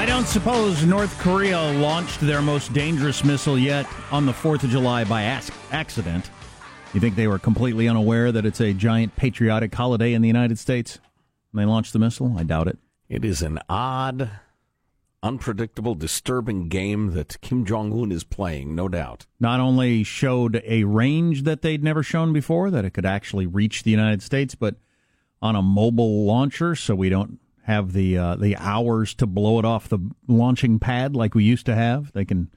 I don't suppose North Korea launched their most dangerous missile yet on the 4th of July by accident. You think they were completely unaware that it's a giant patriotic holiday in the United States when they launched the missile? I doubt it. It is an odd, unpredictable, disturbing game that Kim Jong un is playing, no doubt. Not only showed a range that they'd never shown before, that it could actually reach the United States, but on a mobile launcher, so we don't have the uh, the hours to blow it off the launching pad like we used to have. They can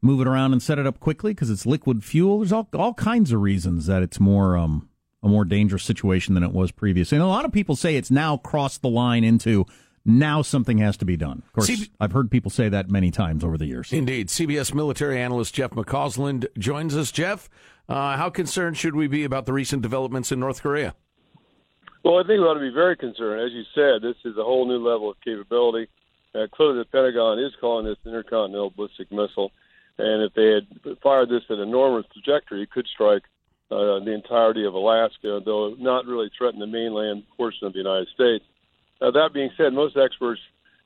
move it around and set it up quickly because it's liquid fuel. There's all all kinds of reasons that it's more um, a more dangerous situation than it was previously. And a lot of people say it's now crossed the line into now something has to be done. Of course, C- I've heard people say that many times over the years. Indeed. CBS military analyst Jeff McCausland joins us. Jeff, uh, how concerned should we be about the recent developments in North Korea? Well, I think we ought to be very concerned. As you said, this is a whole new level of capability. Uh, clearly, the Pentagon is calling this intercontinental ballistic missile, and if they had fired this at a normal trajectory, it could strike uh, the entirety of Alaska, though not really threaten the mainland portion of the United States. Uh, that being said, most experts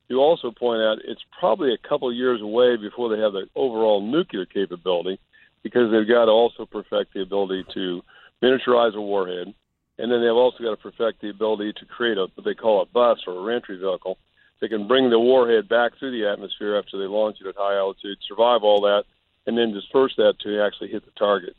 do also point out it's probably a couple of years away before they have the overall nuclear capability, because they've got to also perfect the ability to miniaturize a warhead and then they've also got to perfect the ability to create a what they call a bus or a reentry vehicle that can bring the warhead back through the atmosphere after they launch it at high altitude, survive all that, and then disperse that to actually hit the target.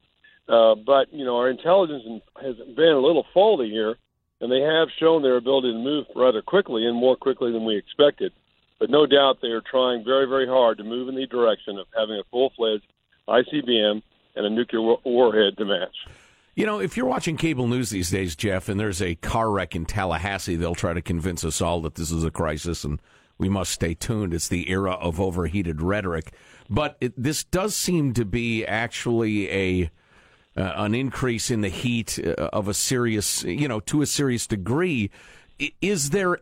Uh, but you know, our intelligence has been a little faulty here, and they have shown their ability to move rather quickly and more quickly than we expected. But no doubt they are trying very, very hard to move in the direction of having a full-fledged ICBM and a nuclear warhead to match. You know, if you're watching cable news these days, Jeff, and there's a car wreck in Tallahassee, they'll try to convince us all that this is a crisis and we must stay tuned. It's the era of overheated rhetoric. But it, this does seem to be actually a uh, an increase in the heat uh, of a serious, you know, to a serious degree. Is there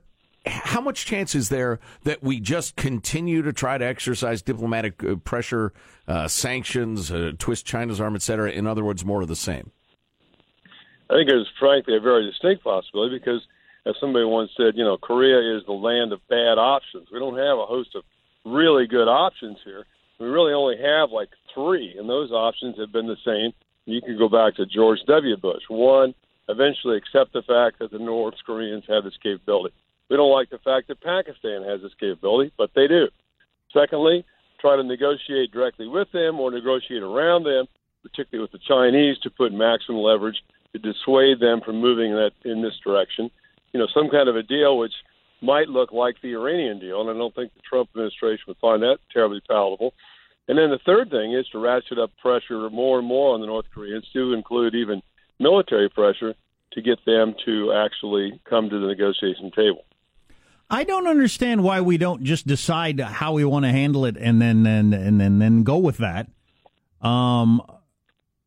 how much chance is there that we just continue to try to exercise diplomatic uh, pressure, uh, sanctions, uh, twist China's arm, et cetera? In other words, more of the same? I think it's frankly a very distinct possibility because, as somebody once said, you know, Korea is the land of bad options. We don't have a host of really good options here. We really only have like three, and those options have been the same. You can go back to George W. Bush. One, eventually accept the fact that the North Koreans have this capability. We don't like the fact that Pakistan has this capability, but they do. Secondly, try to negotiate directly with them or negotiate around them, particularly with the Chinese, to put maximum leverage to dissuade them from moving that in this direction. You know, some kind of a deal which might look like the Iranian deal, and I don't think the Trump administration would find that terribly palatable. And then the third thing is to ratchet up pressure more and more on the North Koreans to include even military pressure to get them to actually come to the negotiation table. I don't understand why we don't just decide how we want to handle it and then and and then then go with that. Um,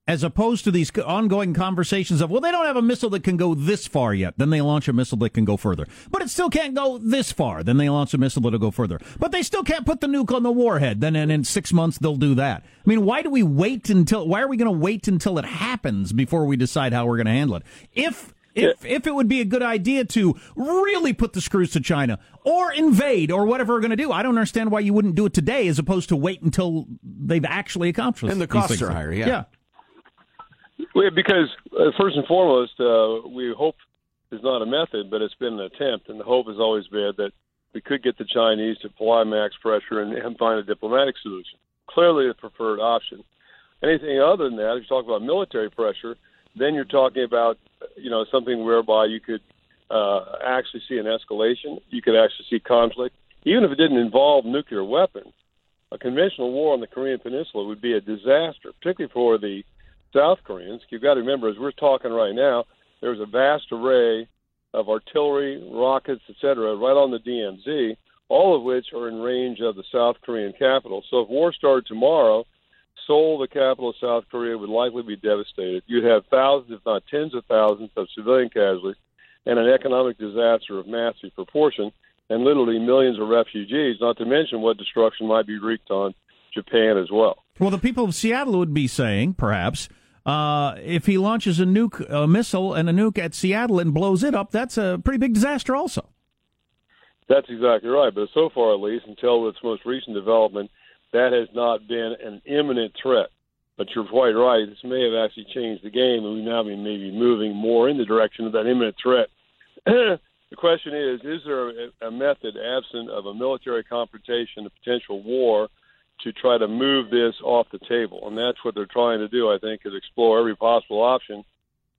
as opposed to these ongoing conversations of, well, they don't have a missile that can go this far yet. Then they launch a missile that can go further. But it still can't go this far. Then they launch a missile that'll go further. But they still can't put the nuke on the warhead. Then and in six months they'll do that. I mean, why do we wait until, why are we going to wait until it happens before we decide how we're going to handle it? If, if, if it would be a good idea to really put the screws to China or invade or whatever we're going to do, I don't understand why you wouldn't do it today as opposed to wait until they've actually accomplished. And the costs are higher. Yeah. yeah. Well, because uh, first and foremost, uh, we hope is not a method, but it's been an attempt, and the hope has always been that we could get the Chinese to apply max pressure and, and find a diplomatic solution. Clearly, the preferred option. Anything other than that, if you talk about military pressure, then you're talking about you know something whereby you could uh, actually see an escalation. You could actually see conflict, even if it didn't involve nuclear weapons. A conventional war on the Korean Peninsula would be a disaster, particularly for the South Koreans. You've got to remember, as we're talking right now, there's a vast array of artillery, rockets, etc., right on the DMZ, all of which are in range of the South Korean capital. So if war started tomorrow, Seoul, the capital of South Korea, would likely be devastated. You'd have thousands, if not tens of thousands, of civilian casualties and an economic disaster of massive proportion, and literally millions of refugees, not to mention what destruction might be wreaked on Japan as well. Well, the people of Seattle would be saying, perhaps, uh, if he launches a nuke, a missile, and a nuke at Seattle and blows it up, that's a pretty big disaster, also. That's exactly right. But so far, at least, until its most recent development, that has not been an imminent threat. But you're quite right. This may have actually changed the game, and we now may be moving more in the direction of that imminent threat. the question is: Is there a, a method, absent of a military confrontation, a potential war, to try to move this off the table? And that's what they're trying to do. I think is explore every possible option,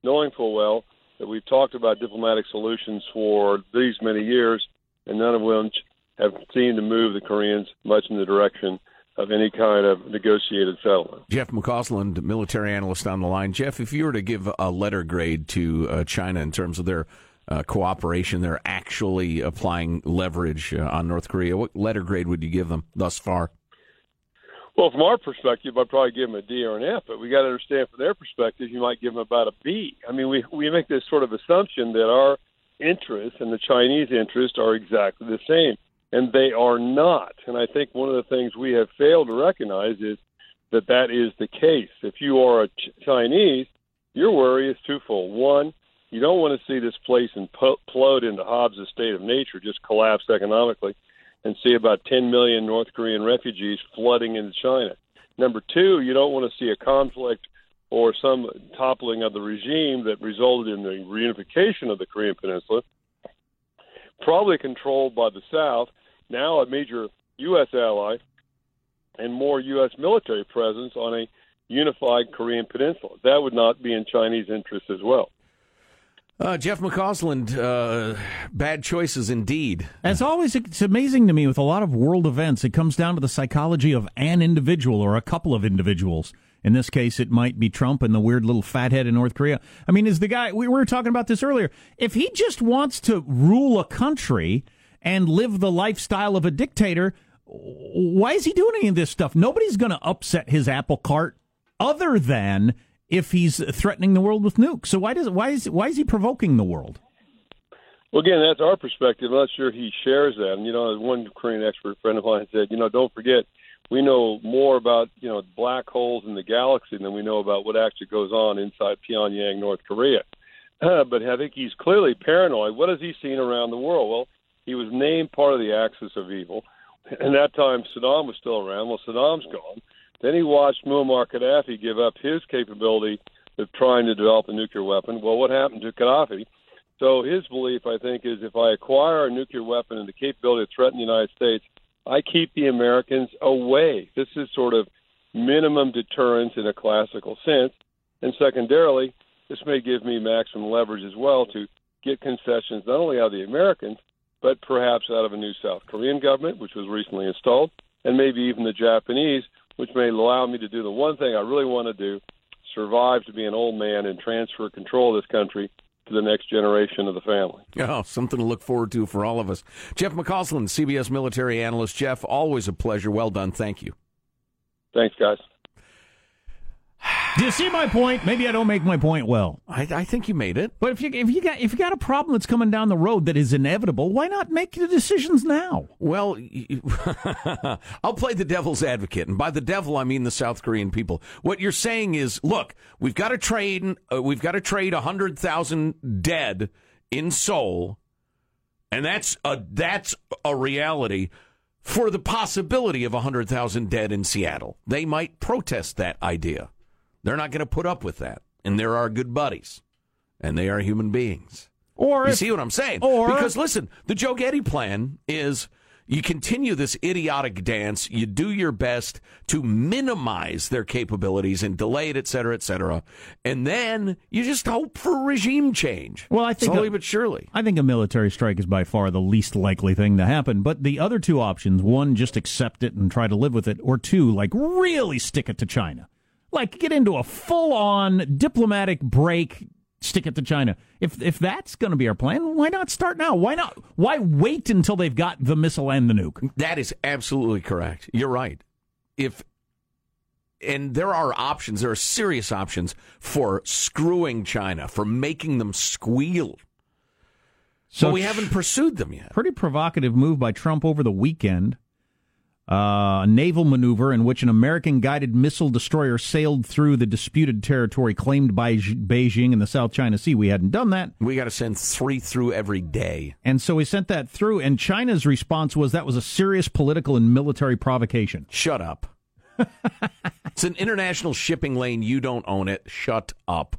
knowing full well that we've talked about diplomatic solutions for these many years, and none of which have seemed to move the Koreans much in the direction of any kind of negotiated settlement. Jeff McCausland, military analyst on the line. Jeff, if you were to give a letter grade to uh, China in terms of their uh, cooperation, they're actually applying leverage uh, on North Korea, what letter grade would you give them thus far? Well, from our perspective, I'd probably give them a D or an F, but we got to understand from their perspective, you might give them about a B. I mean, we we make this sort of assumption that our interests and the Chinese interests are exactly the same and they are not. And I think one of the things we have failed to recognize is that that is the case. If you are a Ch- Chinese, your worry is twofold. One, you don't want to see this place implode into Hobbes' state of nature, just collapse economically, and see about 10 million North Korean refugees flooding into China. Number two, you don't want to see a conflict or some toppling of the regime that resulted in the reunification of the Korean Peninsula, probably controlled by the South, now a major U.S. ally, and more U.S. military presence on a unified Korean peninsula. That would not be in Chinese interest as well. Uh, Jeff McCausland, uh, bad choices indeed. As always, it's amazing to me with a lot of world events, it comes down to the psychology of an individual or a couple of individuals. In this case, it might be Trump and the weird little fathead in North Korea. I mean, is the guy, we were talking about this earlier, if he just wants to rule a country and live the lifestyle of a dictator, why is he doing any of this stuff? Nobody's going to upset his apple cart other than if he's threatening the world with nukes. So why does why is why is he provoking the world? Well, again, that's our perspective. I'm not sure he shares that. And you know, one Korean expert friend of mine said, you know, don't forget, we know more about you know black holes in the galaxy than we know about what actually goes on inside Pyongyang, North Korea. Uh, but I think he's clearly paranoid. What has he seen around the world? Well, he was named part of the axis of evil. And that time, Saddam was still around. Well, Saddam's gone. Then he watched Muammar Gaddafi give up his capability of trying to develop a nuclear weapon. Well, what happened to Gaddafi? So his belief, I think, is if I acquire a nuclear weapon and the capability to threaten the United States, I keep the Americans away. This is sort of minimum deterrence in a classical sense. And secondarily, this may give me maximum leverage as well to get concessions not only out of the Americans, but perhaps out of a new South Korean government, which was recently installed, and maybe even the Japanese, which may allow me to do the one thing I really want to do survive to be an old man and transfer control of this country to the next generation of the family. Oh, something to look forward to for all of us. Jeff McCausland, CBS military analyst. Jeff, always a pleasure. Well done. Thank you. Thanks, guys. Do you see my point? Maybe I don't make my point well. I, I, think you made it. But if you if you got if you got a problem that's coming down the road that is inevitable, why not make the decisions now? Well, I'll play the devil's advocate, and by the devil I mean the South Korean people. What you're saying is, look, we've got to trade uh, we've got to trade hundred thousand dead in Seoul, and that's a that's a reality for the possibility of 100,000 dead in Seattle. They might protest that idea. They're not going to put up with that. And they're our good buddies. And they are human beings. Or you if- see what I'm saying? or- because listen, the Joe Getty plan is you continue this idiotic dance. You do your best to minimize their capabilities and delay it, et cetera, et cetera, and then you just hope for regime change. Well, I think slowly a- but surely. I think a military strike is by far the least likely thing to happen. But the other two options one, just accept it and try to live with it, or two, like really stick it to China. Like get into a full on diplomatic break, stick it to China. If, if that's going to be our plan, why not start now? Why not? Why wait until they've got the missile and the nuke? That is absolutely correct. You're right. If and there are options, there are serious options for screwing China, for making them squeal. So we haven't pursued them yet. pretty provocative move by Trump over the weekend. Uh, a naval maneuver in which an American guided missile destroyer sailed through the disputed territory claimed by J- Beijing in the South China Sea. We hadn't done that. We got to send three through every day. And so we sent that through, and China's response was that was a serious political and military provocation. Shut up. it's an international shipping lane. You don't own it. Shut up.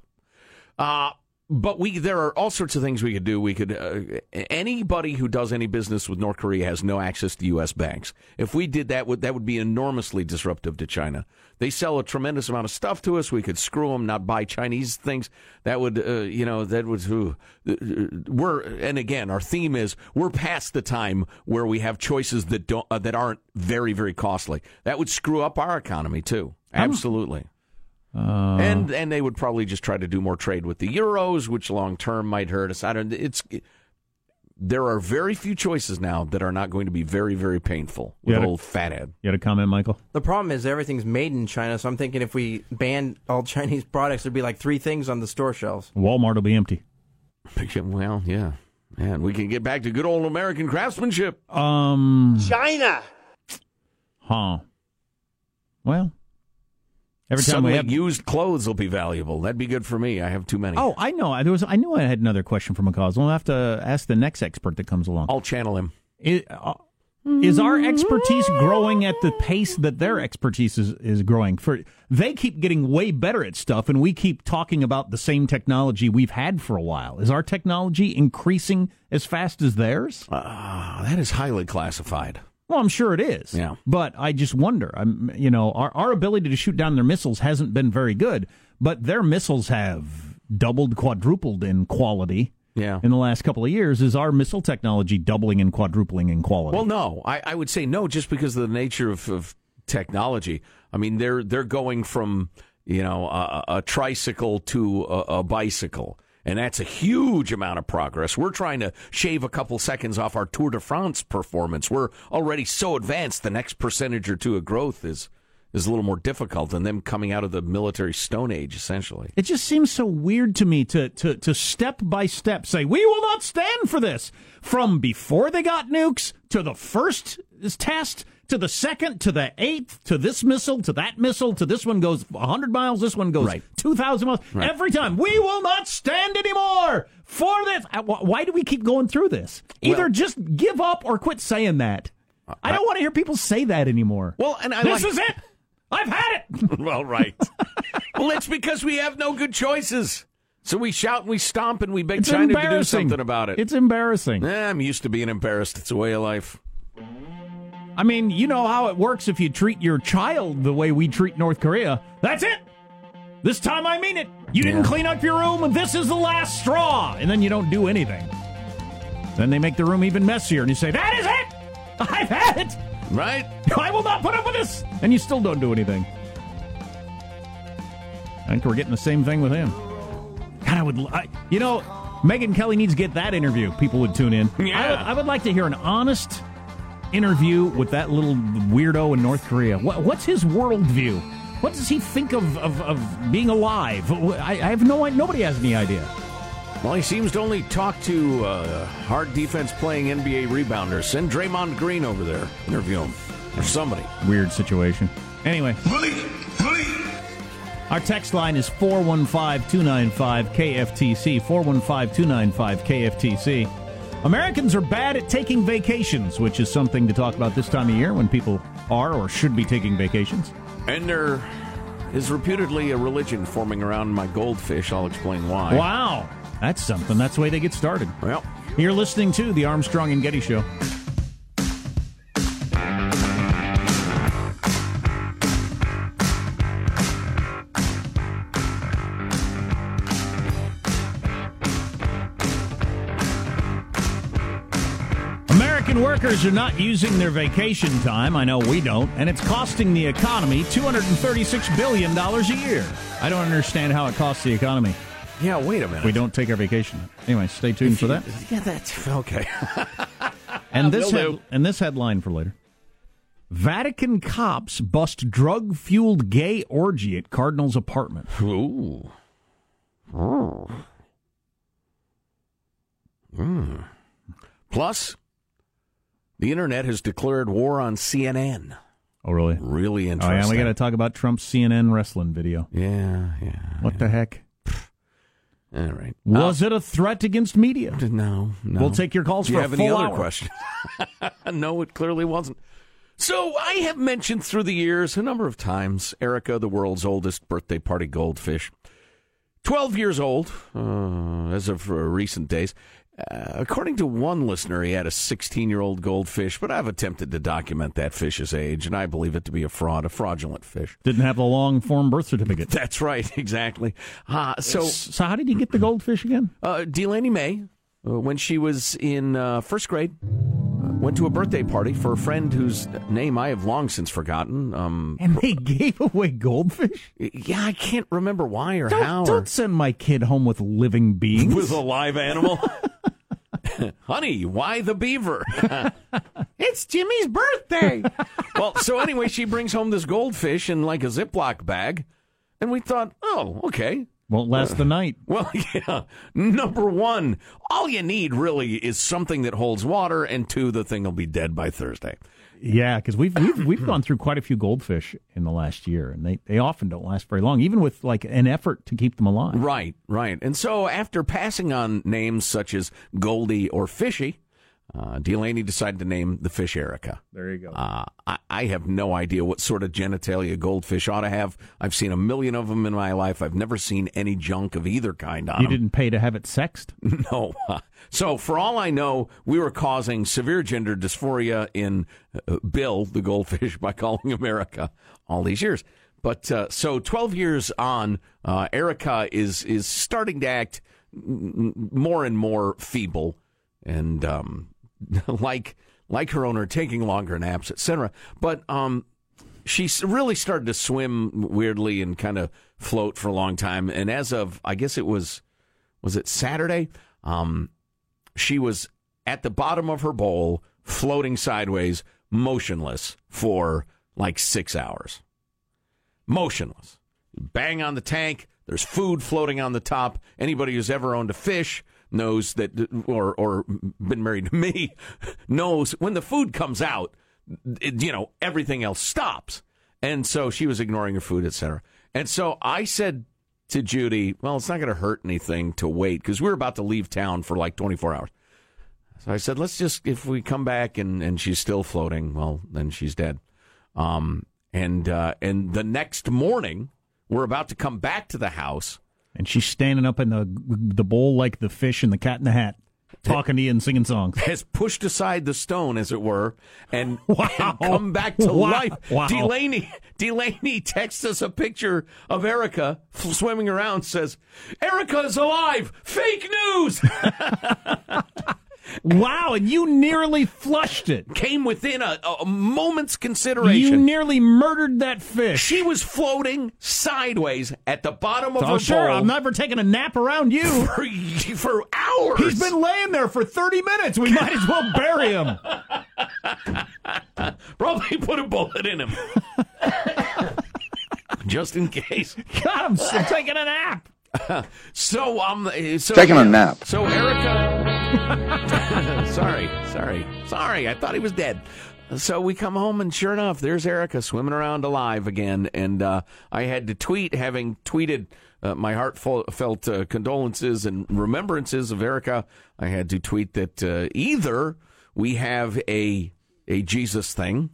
Uh, but we there are all sorts of things we could do. We could uh, anybody who does any business with North Korea has no access to U.S. banks. If we did that, would that would be enormously disruptive to China. They sell a tremendous amount of stuff to us. We could screw them, not buy Chinese things. That would, uh, you know, that would. ooh, uh, we're and again, our theme is we're past the time where we have choices that don't uh, that aren't very very costly. That would screw up our economy too. Absolutely. And and they would probably just try to do more trade with the euros, which long term might hurt us. I don't. It's there are very few choices now that are not going to be very very painful with Yeah, to- old fathead. You had a comment, Michael? The problem is everything's made in China, so I'm thinking if we banned all Chinese products, there'd be like three things on the store shelves. Walmart will be empty. Well, yeah, and we can get back to good old American craftsmanship. Um, China. huh. Well, every time Suddenly, we have. used clothes will be valuable. That'd be good for me. I have too many. Oh, I know. There was. I knew I had another question from a cause. We'll have to ask the next expert that comes along. I'll channel him. Is, uh, is our expertise growing at the pace that their expertise is, is growing? For they keep getting way better at stuff, and we keep talking about the same technology we've had for a while. Is our technology increasing as fast as theirs? Ah, that is highly classified. Well, I'm sure it is. Yeah. But I just wonder. I'm, you know, our our ability to shoot down their missiles hasn't been very good, but their missiles have doubled, quadrupled in quality. Yeah. In the last couple of years, is our missile technology doubling and quadrupling in quality? Well, no, I, I would say no, just because of the nature of, of technology. I mean, they're they're going from you know a, a tricycle to a, a bicycle, and that's a huge amount of progress. We're trying to shave a couple seconds off our Tour de France performance. We're already so advanced. The next percentage or two of growth is is a little more difficult than them coming out of the military stone age, essentially. It just seems so weird to me to, to, to step by step say, we will not stand for this. From before they got nukes to the first test to the second to the eighth to this missile to that missile to this one goes 100 miles, this one goes Right. 2,000 miles. Every time, we will not stand anymore for this. Uh, Why do we keep going through this? Either Well- just give up or quit saying that. I don't want to hear people say that anymore. Well, and I this like- is it. I've had it. well, right. well, it's because we have no good choices. So we shout and we stomp and we beg It's China to do something about it. It's embarrassing. Eh, I'm used to being embarrassed. It's a way of life. I mean, you know how it works if you treat your child the way we treat North Korea. That's it. This time I mean it. You didn't Yeah. clean up your room, and this is the last straw. And then you don't do anything. Then they make the room even messier, and you say, That is it! I've had it! Right? I will not put up with this! And you still don't do anything. I think we're getting the same thing with him. God, I would, I, you know, Megyn Kelly needs to get that interview. People would tune in. Yeah. I would, I would like to hear an honest interview with that little weirdo in North Korea. What, what's his worldview? What does he think of, of, of being alive? I, I have no idea. nobody has any idea. Well, he seems to only talk to uh, hard defense playing NBA rebounders. Send Draymond Green over there. Interview him. Or somebody. Weird situation. Anyway, our text line is 415 295 KFTC. 415 295 KFTC. Americans are bad at taking vacations, which is something to talk about this time of year when people are or should be taking vacations. And there is reputedly a religion forming around my goldfish. I'll explain why. Wow. That's something. That's the way they get started. Well, You're listening to the Armstrong and Getty Show. American workers are not using their vacation time. I know we don't, and it's costing the economy $236 billion a year. I don't understand how it costs the economy. yeah. Wait a minute. We don't take our vacation. Anyway, stay tuned for that. Yeah, that's okay. And this head, and this headline for later. Vatican cops bust drug-fueled gay orgy at Cardinal's apartment. Ooh. Mm. Plus, the internet has declared war on CNN. Oh, really? Really Oh, interesting. yeah, we got to talk about Trump's CNN wrestling video. Yeah, yeah. What the heck? All right. Was it a threat against media? Uh, no, no. We'll take your calls Do you for have a full any other hour. questions? no, it clearly wasn't. So I have mentioned through the years a number of times Erica, the world's oldest birthday party goldfish, twelve years old uh, as of uh, recent days. Uh, according to one listener, he had a 16 year old goldfish, but I've attempted to document that fish's age, and I believe it to be a fraud, a fraudulent fish. Didn't have the long form birth certificate. That's right, exactly. Uh, so So how did you get the goldfish again? uh, Delaney May, uh, when she was in uh, first grade, went to a birthday party for a friend whose name I have long since forgotten. Um, And they gave away goldfish? yeah, I can't remember why or Don't, how. or don't send my kid home with living beings. with a live animal. Honey, why the beaver? it's Jimmy's birthday. well, so anyway, she brings home this goldfish in like a Ziploc bag, and we thought, oh, okay. Won't last the night. Well, yeah. Number one, all you need really is something that holds water, and two, the thing will be dead by Thursday. Yeah, because we've we've we've gone through quite a few goldfish in the last year, and they, they often don't last very long, even with like an effort to keep them alive. Right, right. And so after passing on names such as Goldie or Fishy, uh, Delaney decided to name the fish Erica. There you go. Uh, I, I have no idea what sort of genitalia goldfish ought to have. I've seen a million of them in my life. I've never seen any junk of either kind on you them. didn't pay to have it sexed. No. So, for all I know, we were causing severe gender dysphoria in uh, Bill, the goldfish, by calling America all these years. But uh, so, 12 years on, uh, Erica is, is starting to act m- m- more and more feeble and um, like, like her owner, taking longer naps, etc. But um, she really started to swim weirdly and kind of float for a long time. And as of, I guess it was, was it Saturday? Um, she was at the bottom of her bowl, floating sideways, motionless for like six hours. Motionless. Bang on the tank. There's food floating on the top. Anybody who's ever owned a fish knows that, or or been married to me, knows when the food comes out, it, you know everything else stops. And so she was ignoring her food, etc. And so I said to Judy, well, it's not going to hurt anything to wait because we were about to leave town for like 24 hours. So I said, let's just, if we come back and, and she's still floating, well, then she's dead. Um, and, uh, and the next morning, we're about to come back to the house. And she's standing up in the the bowl like the fish in the Cat in the Hat, talking to you and singing songs. Has pushed aside the stone, as it were, and, Wow. and come back to Wow. life. Wow. Delaney, Delaney texts us a picture of Erica f- swimming around. Says, "Erica is alive. Fake news." Wow, and you nearly flushed it. Came within a, a moment's consideration. You nearly murdered that fish. She was floating sideways at the bottom of Oh, her sure, bowl I'm never taking a nap around you. for, for hours. He's been laying there for 30 minutes. We might as well bury him. probably put a bullet in him, just in case. God, I'm taking a nap. So um, so Taking a nap. So Erica, sorry, sorry, sorry. I thought he was dead. So we come home and sure enough, there's Erica swimming around alive again. And uh, I had to tweet, having tweeted uh, my heartfelt uh, condolences and remembrances of Erica. I had to tweet that uh, either we have a a Jesus thing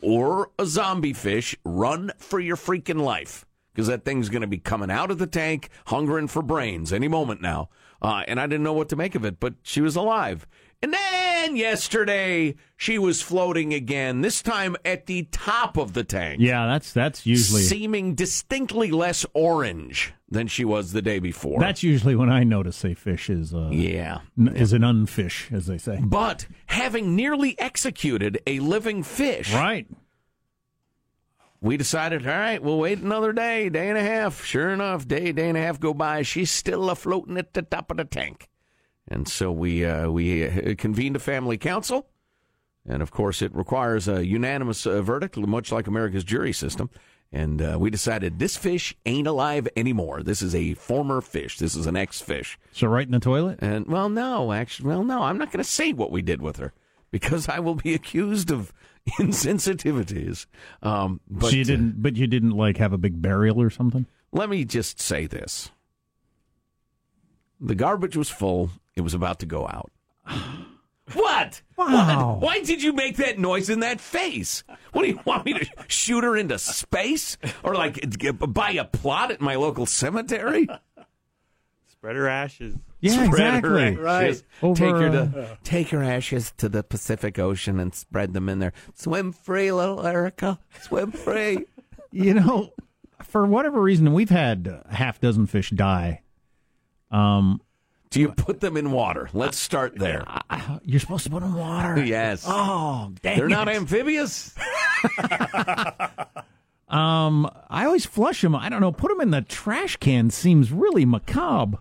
or a zombie fish. Run for your freaking life because that thing's going to be coming out of the tank, hungering for brains any moment now. uh, and I didn't know what to make of it, but she was alive. And then yesterday, she was floating again, this time at the top of the tank. Yeah, that's that's usually Seeming distinctly less orange than she was the day before. that's usually when I notice a fish is uh, yeah. n- is an unfish, as they say. But having nearly executed a living fish, Right. We decided, all right, we'll wait another day, day and a half. Sure enough, day, day and a half go by. She's still floating at the top of the tank. And so we uh, we uh, convened a family council, and of course it requires a unanimous uh, verdict, much like America's jury system. And uh, we decided this fish ain't alive anymore. This is a former fish. This is an ex-fish. So right in the toilet. And well, no, actually, well, no, I'm not going to say what we did with her because I will be accused of insensitivities. Um, but so you uh, didn't, but you didn't like have a big burial or something. let me just say this: the garbage was full. It was about to go out. What? Wow. What? Why did you make that noise in that face? What do you want me to shoot her into space or like g- buy a plot at my local cemetery? Spread her ashes. Yeah, Spread her exactly. ashes. Over, take her uh, to take her ashes to the Pacific Ocean and spread them in there. Swim free, little Erica. Swim free. You know, for whatever reason, we've had a half dozen fish die. Um, Do you put them in water? Let's start there. you're supposed to put them in water. Yes. Oh, dang They're not amphibious. Um, I always flush them. I don't know. Put them in the trash can seems really macabre.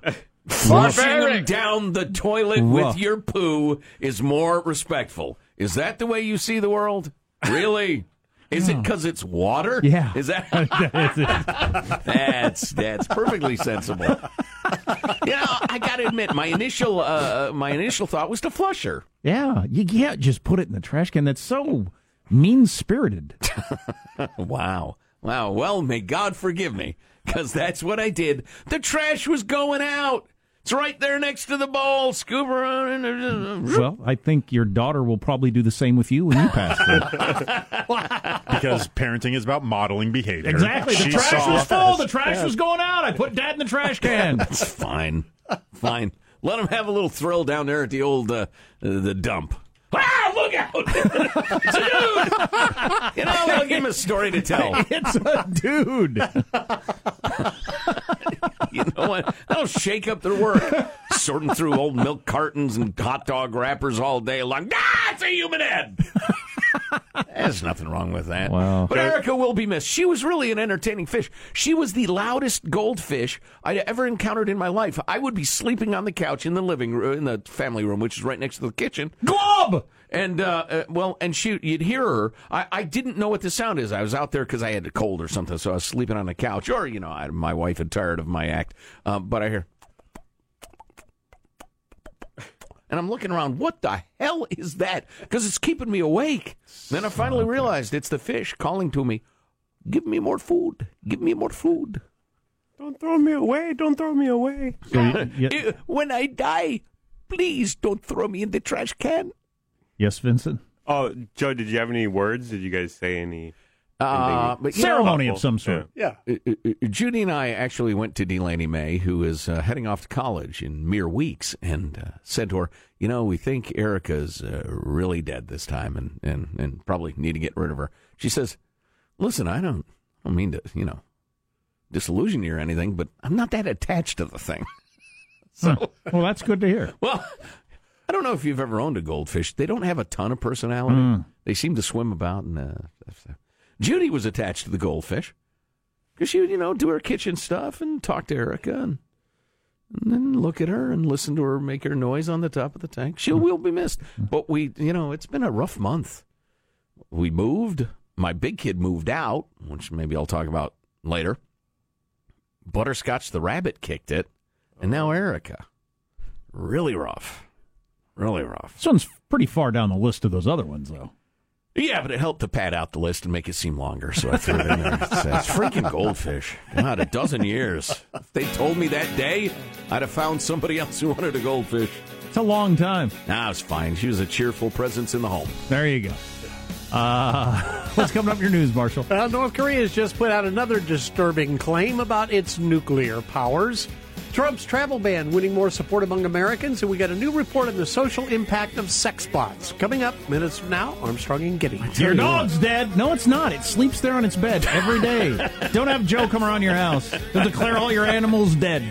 Flushing them down the toilet with your poo is more respectful. Is that the way you see the world? Really? Is it because it's water? Yeah. Is that That's that's that's perfectly sensible? you know, I got to admit, my initial uh, my initial thought was to flush her. yeah, you can't just put it in the trash can. That's so mean spirited. Wow. Wow. Well, may God forgive me, because that's what I did. The trash was going out. It's right there next to the ball. Scoop around and well, I think your daughter will probably do the same with you when you pass through. Because parenting is about modeling behavior. exactly. The She trash saw- was full. The trash was going out. I put dad in the trash can. That's fine. Fine. Let him have a little thrill down there at the old uh, uh, the dump. Ah, look out! it's a dude. You know, I'll give him a story to tell. it's a dude. You know what? That'll shake up their work. Sorting through old milk cartons and hot dog wrappers all day long. Ah, it's a human head. There's nothing wrong with that. Wow. But Erica will be missed. She was really an entertaining fish. She was the loudest goldfish I'd ever encountered in my life. I would be sleeping on the couch in the living room, in the family room, which is right next to the kitchen. Glob. And uh, uh, well, and shoot, you'd hear her. I, I didn't know what the sound is. I was out there because I had a cold or something, so I was sleeping on the couch, or you know, I, my wife had tired of my act. Um, but I hear, and I'm looking around. What the hell is that? Because it's keeping me awake. Then I finally realized it's the fish calling to me. Give me more food. Give me more food. Don't throw me away. Don't throw me away. So you- you- When I die, please don't throw me in the trash can. Yes, Vincent. Oh, Joe, did you have any words? Did you guys say any? Uh, but you know, Ceremony of some sort. Yeah. Uh, uh, uh, Judy and I actually went to Delaney May, who is uh, heading off to college in mere weeks, and uh, said to her, "You know, we think Erica's uh, really dead this time, and, and and probably need to get rid of her." She says, "Listen, I don't, I don't mean to, you know, disillusion you or anything, but I'm not that attached to the thing." so, Well, that's good to hear. well, I don't know if you've ever owned a goldfish. They don't have a ton of personality. They seem to swim about and. Uh. Judy was attached to the goldfish because she would, you know, do her kitchen stuff and talk to Erica and, and then look at her and listen to her make her noise on the top of the tank. She will be missed. But we, you know, it's been a rough month. We moved. My big kid moved out, which maybe I'll talk about later. Butterscotch the rabbit kicked it, and now Erica. Really rough. Really rough. This one's pretty far down the list of those other ones, though. Yeah, but it helped to pad out the list and make it seem longer, so I threw it in there. It's, it's freaking goldfish. God, a dozen years. If they told me that day, I'd have found somebody else who wanted a goldfish. It's a long time. Nah, it's fine. She was a cheerful presence in the home. There you go. Uh, what's coming up in your news, Marshall? Well, North Korea has just put out another disturbing claim about its nuclear powers. Trump's travel ban winning more support among Americans, and we got a new report on the social impact of sex bots. Coming up minutes from now, Armstrong and Getty. Your dog's dead. No, it's not. It sleeps there on its bed every day. Don't have Joe come around your house. They'll declare all your animals dead.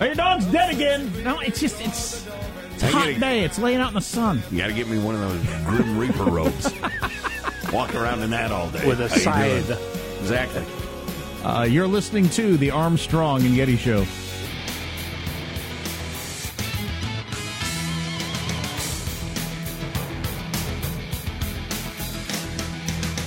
Oh, your dog's dead again. No, it's just it's it's a I hot gotta- day. It's laying out in the sun. You got to get me one of those Grim Reaper robes. Walk around in that all day With a How you scythe. Exactly. Uh, you're listening to the Armstrong and Getty Show.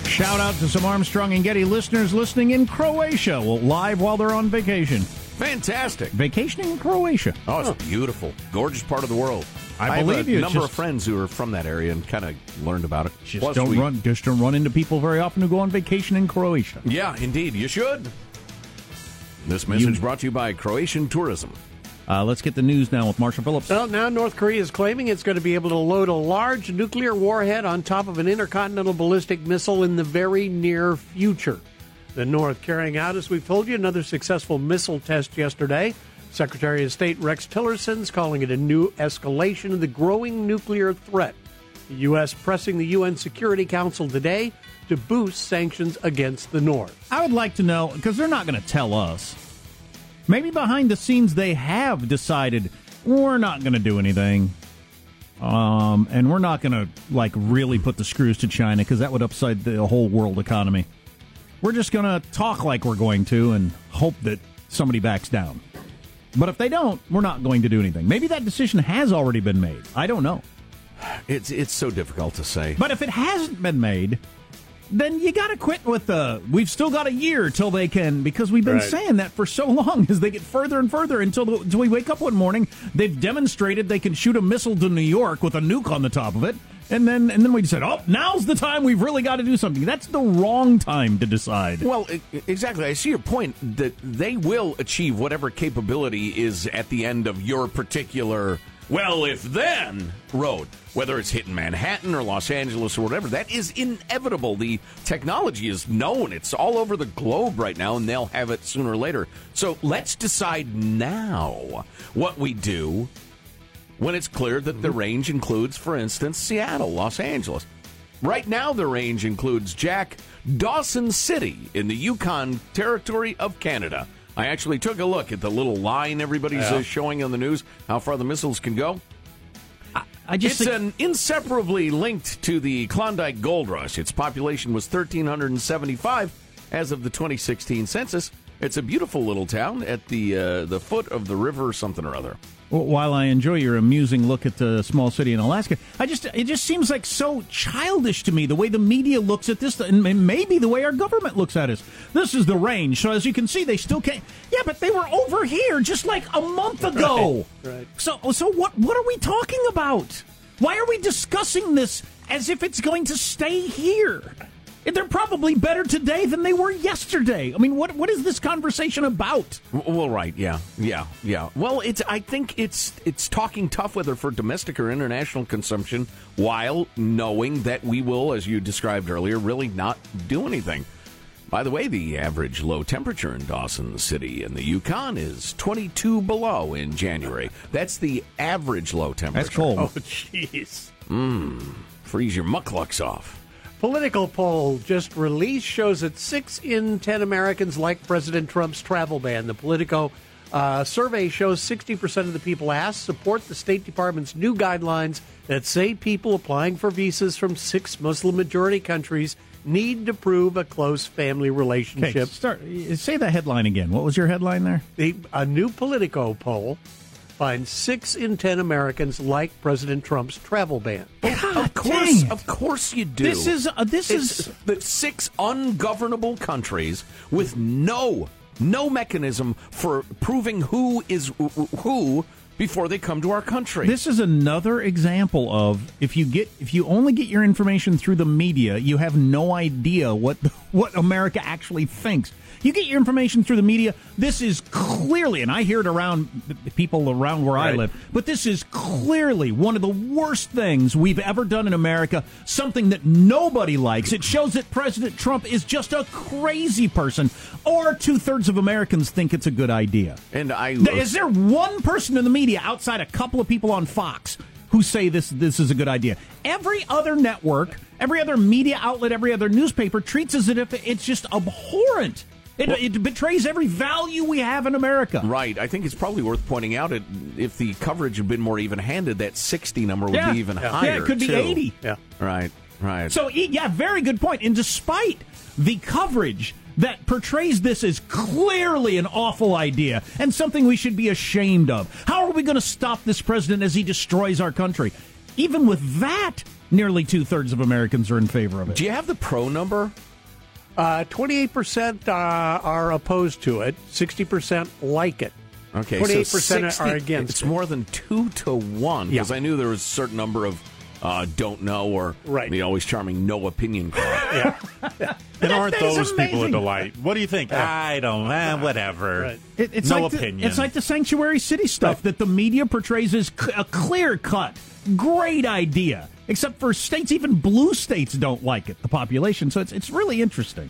Shout out to some Armstrong and Getty listeners listening in Croatia, well, live while they're on vacation. Fantastic. Vacationing in Croatia. Oh, it's beautiful, gorgeous part of the world. I have believe a you. It's number just- of friends who are from that area and kind of learned about it. Just Plus, don't we- run. Just don't run into people very often who go on vacation in Croatia. Yeah, indeed, you should. This message brought to you by Croatian Tourism. Uh, let's get the news now with Marshall Phillips. Well, now North Korea is claiming it's going to be able to load a large nuclear warhead on top of an intercontinental ballistic missile in the very near future. The North carrying out, as we've told you, another successful missile test yesterday. Secretary of State Rex Tillerson's calling it a new escalation of the growing nuclear threat. The U.S. pressing the UN Security Council today to boost sanctions against the North. I would like to know because they're not going to tell us. Maybe behind the scenes they have decided we're not going to do anything, um, and we're not going to like really put the screws to China because that would upset the whole world economy. We're just going to talk like we're going to and hope that somebody backs down. But if they don't, we're not going to do anything. Maybe that decision has already been made. I don't know. It's it's so difficult to say. But if it hasn't been made, then you got to quit with the. We've still got a year till they can, because we've been Right. saying that for so long. As they get further and further until, the, until we wake up one morning, they've demonstrated they can shoot a missile to New York with a nuke on the top of it, and then and then we said, oh, now's the time we've really got to do something. That's the wrong time to decide. Well, exactly. I see your point that they will achieve whatever capability is at the end of your particular, well, if then road. Whether it's hitting Manhattan or Los Angeles or whatever, that is inevitable. The technology is known, it's all over the globe right now, and they'll have it sooner or later. So let's decide now what we do when it's clear that the mm-hmm. range includes, for instance, Seattle, Los Angeles. Right now, the range includes Jack Dawson City in the Yukon Territory of Canada. I actually took a look at the little line everybody's uh, showing on the news, how far the missiles can go. I just It's think, an inseparably linked to the Klondike Gold Rush. Its population was 1,375 as of the 2016 census. It's a beautiful little town at the uh, the foot of the river, something or other. While I enjoy your amusing look at the small city in Alaska, I just it just seems like so childish to me the way the media looks at this, and maybe the way our government looks at us. This is the range, so as you can see, they still can't. Yeah, but they were over here just like a month ago. right. So, so what? What are we talking about? Why are we discussing this as if it's going to stay here? They're probably better today than they were yesterday. I mean, what what is this conversation about? Well, right, yeah, yeah, yeah. Well, it's. I think it's it's talking tough whether for domestic or international consumption, while knowing that we will, as you described earlier, really not do anything. By the way, the average low temperature in Dawson City in the Yukon is 22 below in January. That's the average low temperature. That's cold. Oh, jeez. Mmm. Freeze your mukluks off. Political poll just released shows that six in ten Americans like President Trump's travel ban. The Politico uh, survey shows 60% of the people asked support the State Department's new guidelines that say people applying for visas from six Muslim majority countries need to prove a close family Okay, relationship. start. Say the headline again. What was your headline there? The, a new Politico poll finds six in ten Americans like President Trump's travel ban. of course, dang it. of course you do. This is uh, this It's is the six ungovernable countries with no no mechanism for proving who is who before they come to our country. This is another example of if you get if you only get your information through the media, you have no idea what what America actually thinks. You get your information through the media. This is clearly, and I hear it around people around where I live, but this is clearly one of the worst things we've ever done in America. Something that nobody likes. It shows that President Trump is just a crazy person, or two thirds of Americans think it's a good idea. and I Is there one person in the media outside a couple of people on Fox who say this this is a good idea? Every other network, every other media outlet, every other newspaper treats as if it's just abhorrent. It, it betrays every value we have in America. Right. I think it's probably worth pointing out it, if the coverage had been more even handed, that 60 number would Yeah. be even Yeah. higher. Yeah, it could be too. 80. Yeah. Right. Right. So, e- yeah, very good point. And despite the coverage that portrays this as clearly an awful idea and something we should be ashamed of, how are we going to stop this president as he destroys our country? Even with that, nearly two thirds of Americans are in favor of it. Do you have the pro number? Uh, 28% uh, are opposed to it, 60% like it. Okay, 28% so 60 are against It's it. more than two to one because Yeah. I knew there was a certain number of uh, don't know or Right. the always charming no opinion crowd. Yeah, and aren't thing's those people a delight? What do you think? I don't. Eh, whatever. Right. It- it's no like the- opinion. it's like the sanctuary city stuff that the media portrays as c- a clear cut, great idea. Except for states, even blue states don't like it. The population, so it's it's really interesting.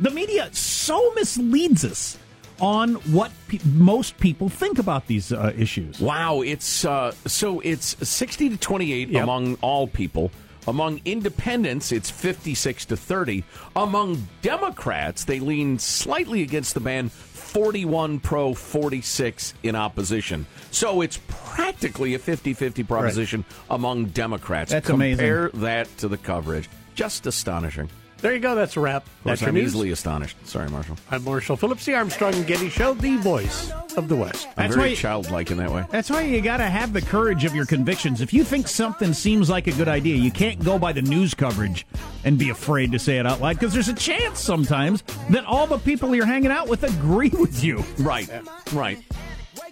The media so misleads us on what pe- most people think about these uh, issues. Wow, it's uh, so it's sixty to twenty-eight Yep. among all people. Among independents, it's fifty-six to thirty. Among Democrats, they lean slightly against the ban. 41 pro, 46 in opposition. So it's practically a 50 50 proposition among Democrats. That's Compare amazing. that to the coverage. Just astonishing. There you go. That's a wrap. Of course, That's your I'm news. easily astonished. Sorry, Marshall. I'm Marshall Phillips, the Armstrong and Getty Show, the voice of the West. I'm That's very why- childlike in that way. That's why you got to have the courage of your convictions. If you think something seems like a good idea, you can't go by the news coverage and be afraid to say it out loud because there's a chance sometimes that all the people you're hanging out with agree with you. Right, right.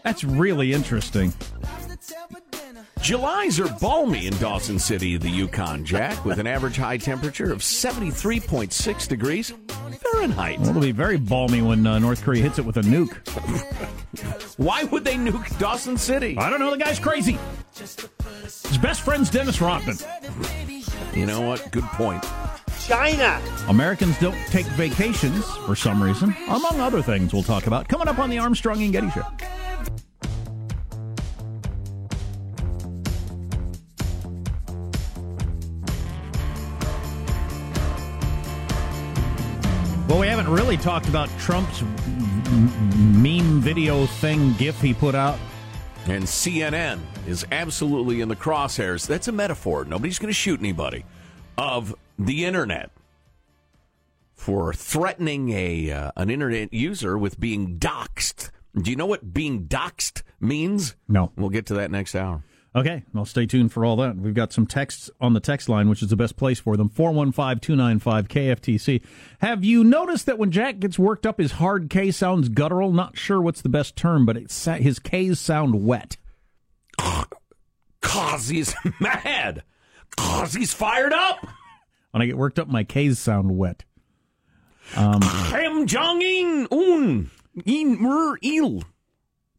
That's really interesting. Julys are balmy in Dawson City, the Yukon, Jack, with an average high temperature of 73.6 degrees Fahrenheit. Well, it'll be very balmy when uh, North Korea hits it with a nuke. Why would they nuke Dawson City? I don't know. The guy's crazy. His best friend's Dennis Rodman. You know what? Good point. China. Americans don't take vacations for some reason, among other things we'll talk about coming up on the Armstrong and Getty Show. Well, we haven't really talked about Trump's meme video thing, GIF he put out. And CNN is absolutely in the crosshairs. That's a metaphor. Nobody's going to shoot anybody of the internet for threatening a uh, an internet user with being doxxed. Do you know what being doxxed means? No. We'll get to that next hour. Okay, well, stay tuned for all that. We've got some texts on the text line, which is the best place for them 415 295 KFTC. Have you noticed that when Jack gets worked up, his hard K sounds guttural? Not sure what's the best term, but it sa- his K's sound wet. Cause he's mad. Cause he's fired up. When I get worked up, my K's sound wet. Kim Jong Un. Un. In mer il.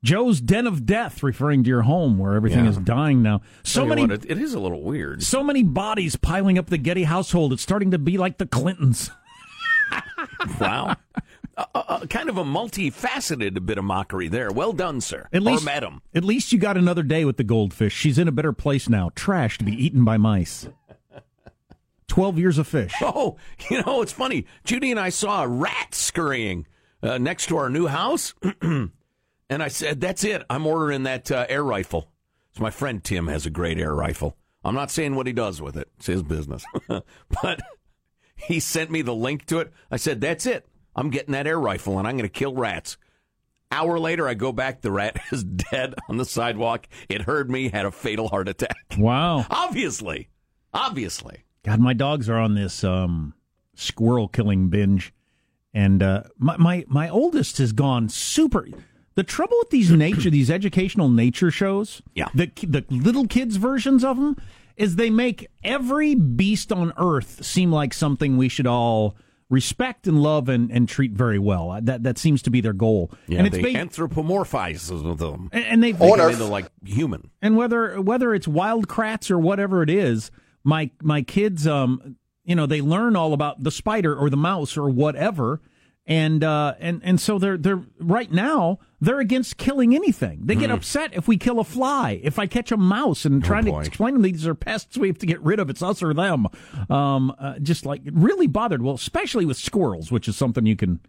Joe's Den of Death, referring to your home where everything Yeah. is dying now. So many. what, it, is a little weird. So many bodies piling up the Getty household. It's starting to be like the Clintons. Wow. uh, uh, kind of a multifaceted bit of mockery there. Well done, sir. At least, or madam. At least you got another day with the goldfish. She's in a better place now. Trash to be eaten by mice. Twelve years of fish. Oh, you know, it's funny. Judy and I saw a rat scurrying uh, next to our new house. and I said, that's it. I'm ordering that uh, air rifle. So my friend Tim has a great air rifle. I'm not saying what he does with it. It's his business. but he sent me the link to it. I said, that's it. I'm getting that air rifle and I'm going to kill rats. Hour later, I go back. The rat is dead on the sidewalk. It heard me, had a fatal heart attack. Wow. Obviously. Obviously. God, my dogs are on this um, squirrel killing binge, and uh, my, my my oldest has gone super. The trouble with these nature, these educational nature shows, Yeah. the the little kids versions of them, is they make every beast on Earth seem like something we should all respect and love and, and treat very well. That that seems to be their goal. Yeah, and it's they ba- anthropomorphize them. and and they've Make them into like human. and whether whether it's Wild Kratts or whatever it is, my my kids, um, you know, they learn all about the spider or the mouse or whatever, and uh, and and so they're they're right now they're against killing anything. They Hmm. get upset if we kill a fly, if I catch a mouse, and trying to Oh, explain to them these are pests we have to get rid of. It's us or them. Um, uh, just like really bothered. Well, especially with squirrels, which is something you can.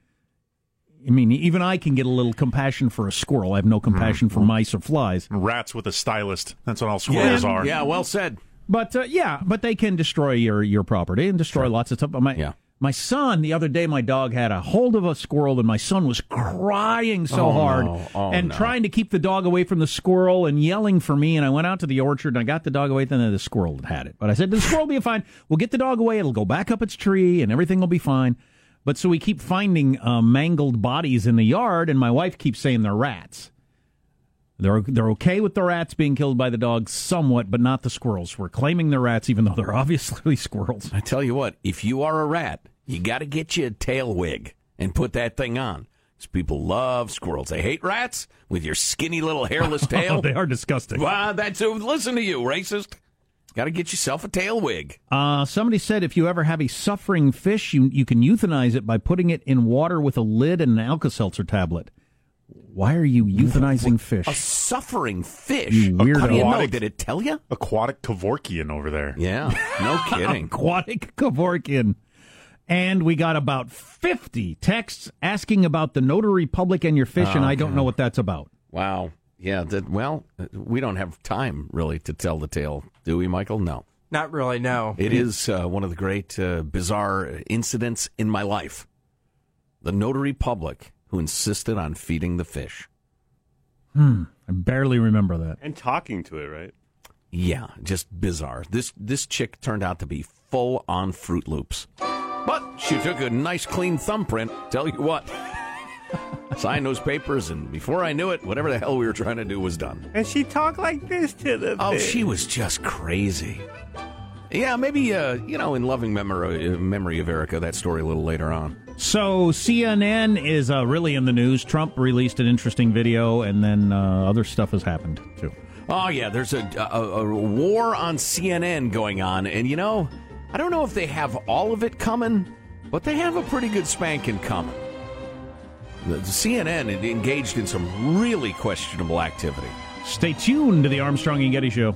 I mean, even I can get a little compassion for a squirrel. I have no compassion Hmm. for mice or flies. Rats with a stylist. That's what all squirrels yeah, are. yeah, well said. But uh, yeah, but they can destroy your your property and destroy lots of stuff. My Yeah. My son the other day, my dog had a hold of a squirrel, and my son was crying so hard no. Oh, and no. trying to keep the dog away from the squirrel and yelling for me. And I went out to the orchard and I got the dog away. Then the squirrel had had it. But I said the squirrel will be fine. We'll get the dog away. It'll go back up its tree, and everything will be fine. But so we keep finding uh, mangled bodies in the yard, and my wife keeps saying they're rats. They're they're okay with the rats being killed by the dogs somewhat, but not the squirrels. We're claiming they're rats, even though they're obviously squirrels. I tell you what, if you are a rat, you got to get you a tail wig and put that thing on. on. 'Cause people love squirrels. They hate rats with your skinny little hairless tail. they are disgusting. Wow, that's listen to you, racist. Got to get yourself a tail wig. Uh, somebody said if you ever have a suffering fish, you you can euthanize it by putting it in water with a lid and an Alka-Seltzer tablet. Why are you euthanizing fish? A suffering fish. You weirdo. How do you know? Did it tell you? Aquatic Kevorkian over there. Yeah, no kidding. Aquatic Kevorkian. And we got about 50 texts asking about the notary public and your fish, and I don't know what that's about. Wow. Yeah. That, well, we don't have time really to tell the tale, do we, Michael? No. Not really, no. It is uh, one of the great uh, bizarre incidents in my life. The notary public who insisted on feeding the fish. I barely remember that. And talking to it, right? Yeah, just bizarre. This this chick turned out to be full on Fruit Loops, but she took a nice clean thumbprint. Tell you what, signed those papers, and before I knew it, whatever the hell we were trying to do was done. And she talked like this to the Oh, fish. she was just crazy. Yeah, maybe uh, you know, in loving memory uh, memory of Erica, that story a little later on. So CNN is uh, really in the news. Trump released an interesting video, and then uh, other stuff has happened too. Oh yeah, there's a, a a war on CNN going on, and you know, I don't know if they have all of it coming, but they have a pretty good spanking coming. The, the CNN engaged in some really questionable activity. Stay tuned to the Armstrong and Getty Show.